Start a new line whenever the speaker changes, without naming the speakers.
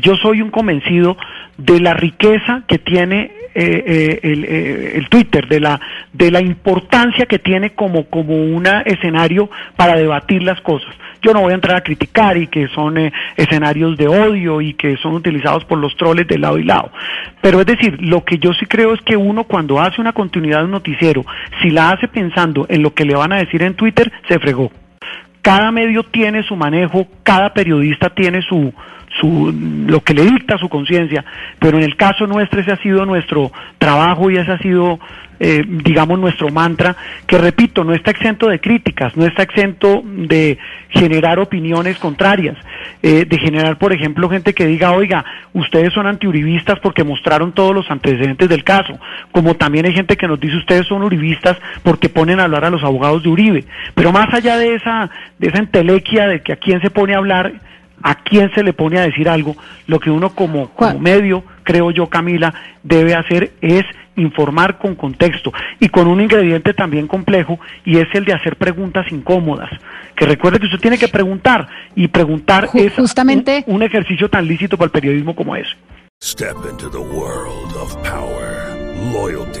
Yo soy un convencido de la riqueza que tiene eh, eh, el, eh, el Twitter, de la, de la importancia que tiene como, como un escenario para debatir las cosas. Yo no voy a entrar a criticar y que son escenarios de odio y que son utilizados por los troles de lado y lado. Pero es decir, lo que yo sí creo es que uno cuando hace una continuidad de un noticiero, si la hace pensando en lo que le van a decir en Twitter, se fregó. Cada medio tiene su manejo, cada periodista tiene su, su, lo que le dicta su conciencia, pero en el caso nuestro ese ha sido nuestro trabajo y ese ha sido, eh, digamos, nuestro mantra, que repito, no está exento de críticas, no está exento de generar opiniones contrarias, eh, de generar, por ejemplo, gente que diga, oiga, ustedes son antiuribistas porque mostraron todos los antecedentes del caso, como también hay gente que nos dice, ustedes son uribistas porque ponen a hablar a los abogados de Uribe, pero más allá de esa, de esa entelequia de que a quién se pone a hablar, a quién se le pone a decir algo, lo que uno como, como medio, creo yo, Camila, debe hacer es informar con contexto y con un ingrediente también complejo y es el de hacer preguntas incómodas. Que recuerde que usted tiene que preguntar y preguntar
Ju-
es
justamente-
un, un ejercicio tan lícito para el periodismo como es.
Step into the world of power, loyalty,